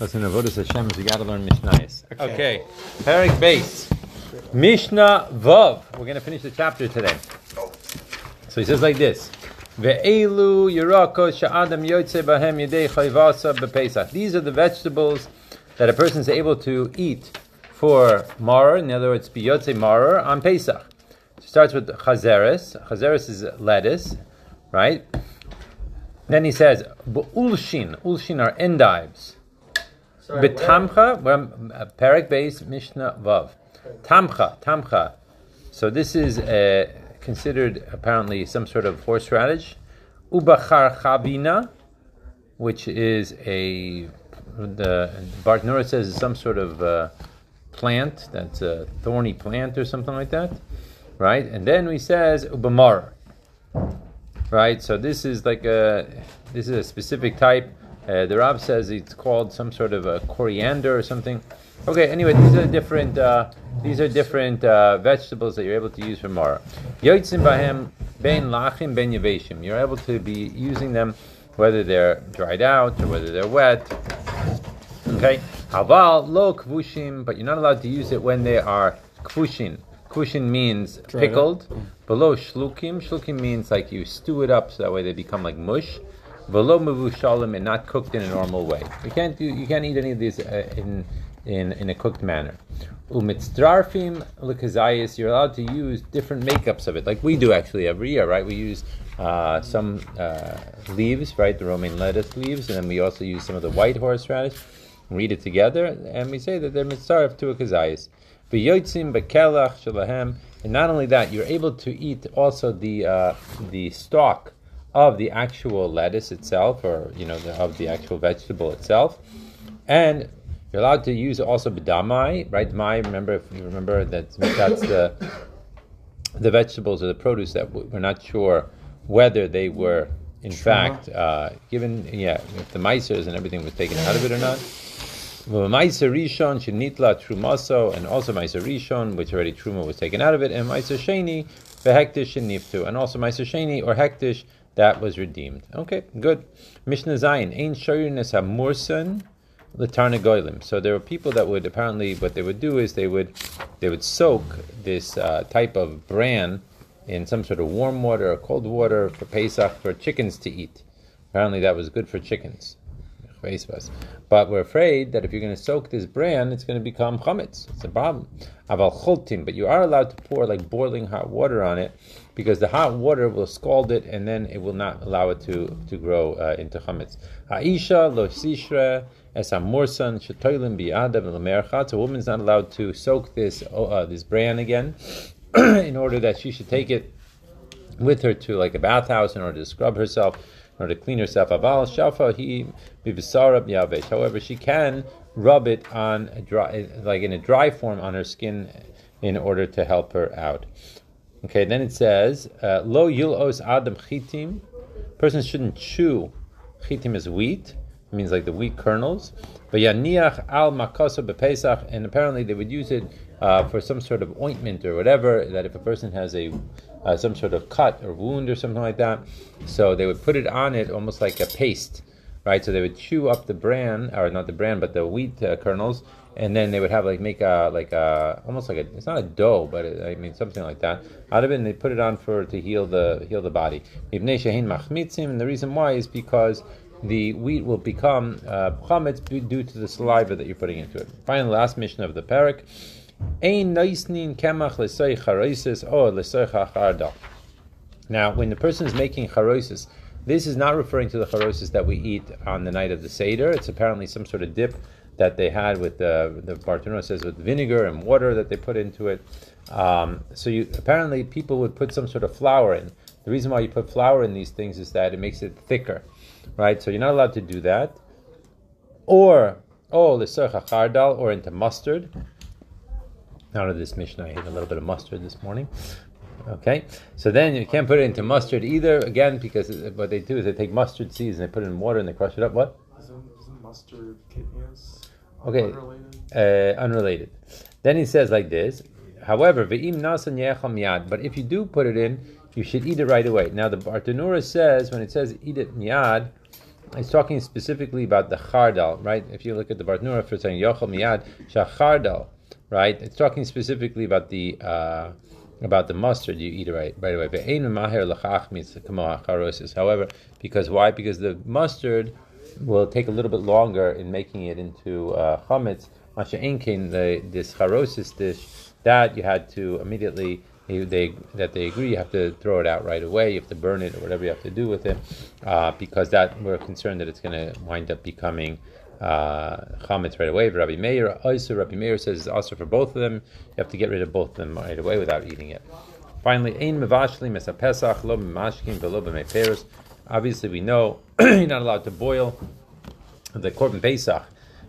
Listen, Avodas Hashem, we got to learn Mishnayos. Okay, Perek Beis. Mishnah Vav. We're going to finish the chapter today. So he says like this. Ve'elu yirakos sha'adam yotze bahem yedei chayvasa bepesach. These are the vegetables that a person is able to eat for maror, in other words, biyotze maror, on Pesach. It starts with chazeres. Chazeres is lettuce, right? Then he says, ulshin. Ulshin are endives. Betamcha, Perek Beis Mishnah Vav. Tamcha, Tamcha. So this is uh, considered apparently some sort of horseradish. Ubachar Chabina, which is a the Bartenura says is some sort of uh, plant that's a thorny plant or something like that, right? And then he says Ubamar, right? So this is like a this is a specific type uh, the Rav says it's called some sort of a coriander or something. Okay, anyway, these are different. Uh, these are different uh, vegetables that you're able to use for mara. Yotzim bahem ben lachim ben yaveshim. You're able to be using them whether they're dried out or whether they're wet. Okay, haval lo kvushim, but you're not allowed to use it when they are kvushin. Kvushin means pickled. Below shlukim, shlukim means like you stew it up so that way they become like mush velo mevushalim and not cooked in a normal way. You can't do, you can't eat any of these uh, in, in in a cooked manner. Umitzdrarfim lekazayis, you're allowed to use different makeups of it, like we do actually every year, right? We use uh, some uh, leaves, right, the romaine lettuce leaves, and then we also use some of the white horseradish. Read it together, and we say that they're mitzaref to a kazayis. V'yotzim bekelach shalahem, and not only that, you're able to eat also the uh, the stalk of the actual lettuce itself, or you know, the, of the actual vegetable itself, and you're allowed to use also bedamai, right? Mai, remember if you remember that that's the the vegetables or the produce that we're not sure whether they were in fact uh, given, yeah, if the ma'asers and everything was taken out of it or not. Ma'aser Rishon Shinitla Trumaso, and also Ma'aser Rishon, which already Truma was taken out of it, and Ma'aser Sheni Vehekdesh Shiniftu, and also Ma'aser Sheni or Hekdesh that was redeemed. Okay, good. Mishnah Zayin, Ein Shoyernes HaMursan L'Tarnagoylim. So there were people that would apparently what they would do is they would they would soak this uh, type of bran in some sort of warm water or cold water for Pesach for chickens to eat. Apparently that was good for chickens. But we're afraid that if you're going to soak this bran, it's going to become chametz. It's a problem. Aval choltim, but you are allowed to pour like boiling hot water on it because the hot water will scald it and then it will not allow it to, to grow uh, into chametz. Ha'isha lo sishra es amursan shetoilim bi'adav l'merchat. A woman's not allowed to soak this uh, this bran again in order that she should take it with her to like a bathhouse in order to scrub herself in order to clean herself. Aval shafa he yavesh. However, she can rub it on a dry, like in a dry form on her skin in order to help her out. Okay, then it says uh, lo yulos adam chitim. Person shouldn't chew. Chitim is wheat. It means like the wheat kernels. But yaniach al makosa bepesach, and apparently they would use it uh, for some sort of ointment or whatever. That if a person has a uh, some sort of cut or wound or something like that. So they would put it on it almost like a paste, right? So they would chew up the bran, or not the bran, but the wheat uh, kernels, and then they would have like make a like a almost like a it's not a dough, but it, I mean something like that out of it, and they put it on for to heal the heal the body. And the reason why is because the wheat will become uh, due to the saliva that you're putting into it. Finally, last Mishnah of the Perek. Now, when the person is making charosis, this is not referring to the charosis that we eat on the night of the Seder. It's apparently some sort of dip that they had with the the Bartenura says with vinegar and water that they put into it. Um, so you apparently people would put some sort of flour in. The reason why you put flour in these things is that it makes it thicker, right? So you're not allowed to do that. Or oh, lesocha chardal, or into mustard. Out of this Mishnah, I ate a little bit of mustard this morning. Okay, so then you can't put it into mustard either. Again, because what they do is they take mustard seeds and they put it in water and they crush it up. What? Isn't, isn't mustard kitniyos? Okay, Unrelated? uh, unrelated. Then he says like this. However, ve'im nasan yad. But if you do put it in, you should eat it right away. Now the Bartenura says when it says eat it miyad, it's talking specifically about the chardal, right? If you look at the Bartenura for saying yochel miyad shachardal, right? It's talking specifically about the uh, about the mustard you eat it right right away. However, because why? Because the mustard will take a little bit longer in making it into uh, chametz. Masha the this charosis dish that you had to immediately they that they agree you have to throw it out right away. You have to burn it or whatever you have to do with it, uh, because that we're concerned that it's going to wind up becoming uh, chametz right away. Rabbi Meir also Rabbi Meir says it's also for both of them. You have to get rid of both of them right away without eating it. Finally, ein mevashli mesa lo b'meiperos. Obviously, we know you're not allowed to boil the korban pesach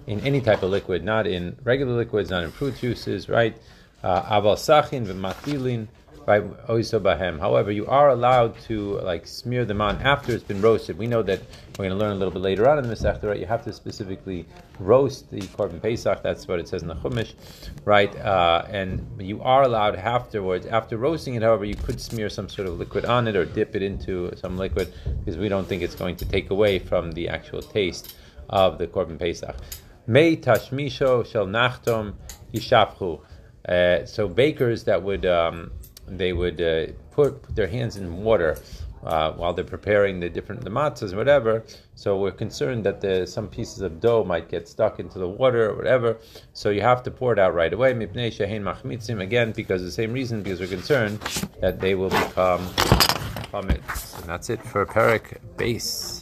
in any type of liquid, not in regular liquids, not in fruit juices, right? Uh, aval sachin v'matilin However, you are allowed to like smear them on after it's been roasted. We know that we're going to learn a little bit later on in the Masechta, right? You have to specifically roast the korban pesach. That's what it says in the Chumash, right? Uh, and you are allowed afterwards, after roasting it. However, you could smear some sort of liquid on it or dip it into some liquid because we don't think it's going to take away from the actual taste of the korban pesach. May tashmisho shel nachtom yishapchu. Uh, so bakers that would um, they would uh, put, their hands in water uh, while they're preparing the different the matzahs and whatever. So we're concerned that the, some pieces of dough might get stuck into the water or whatever. So you have to pour it out right away. Again, because the same reason, because we're concerned that they will become chametz. And that's it for Perek Beis.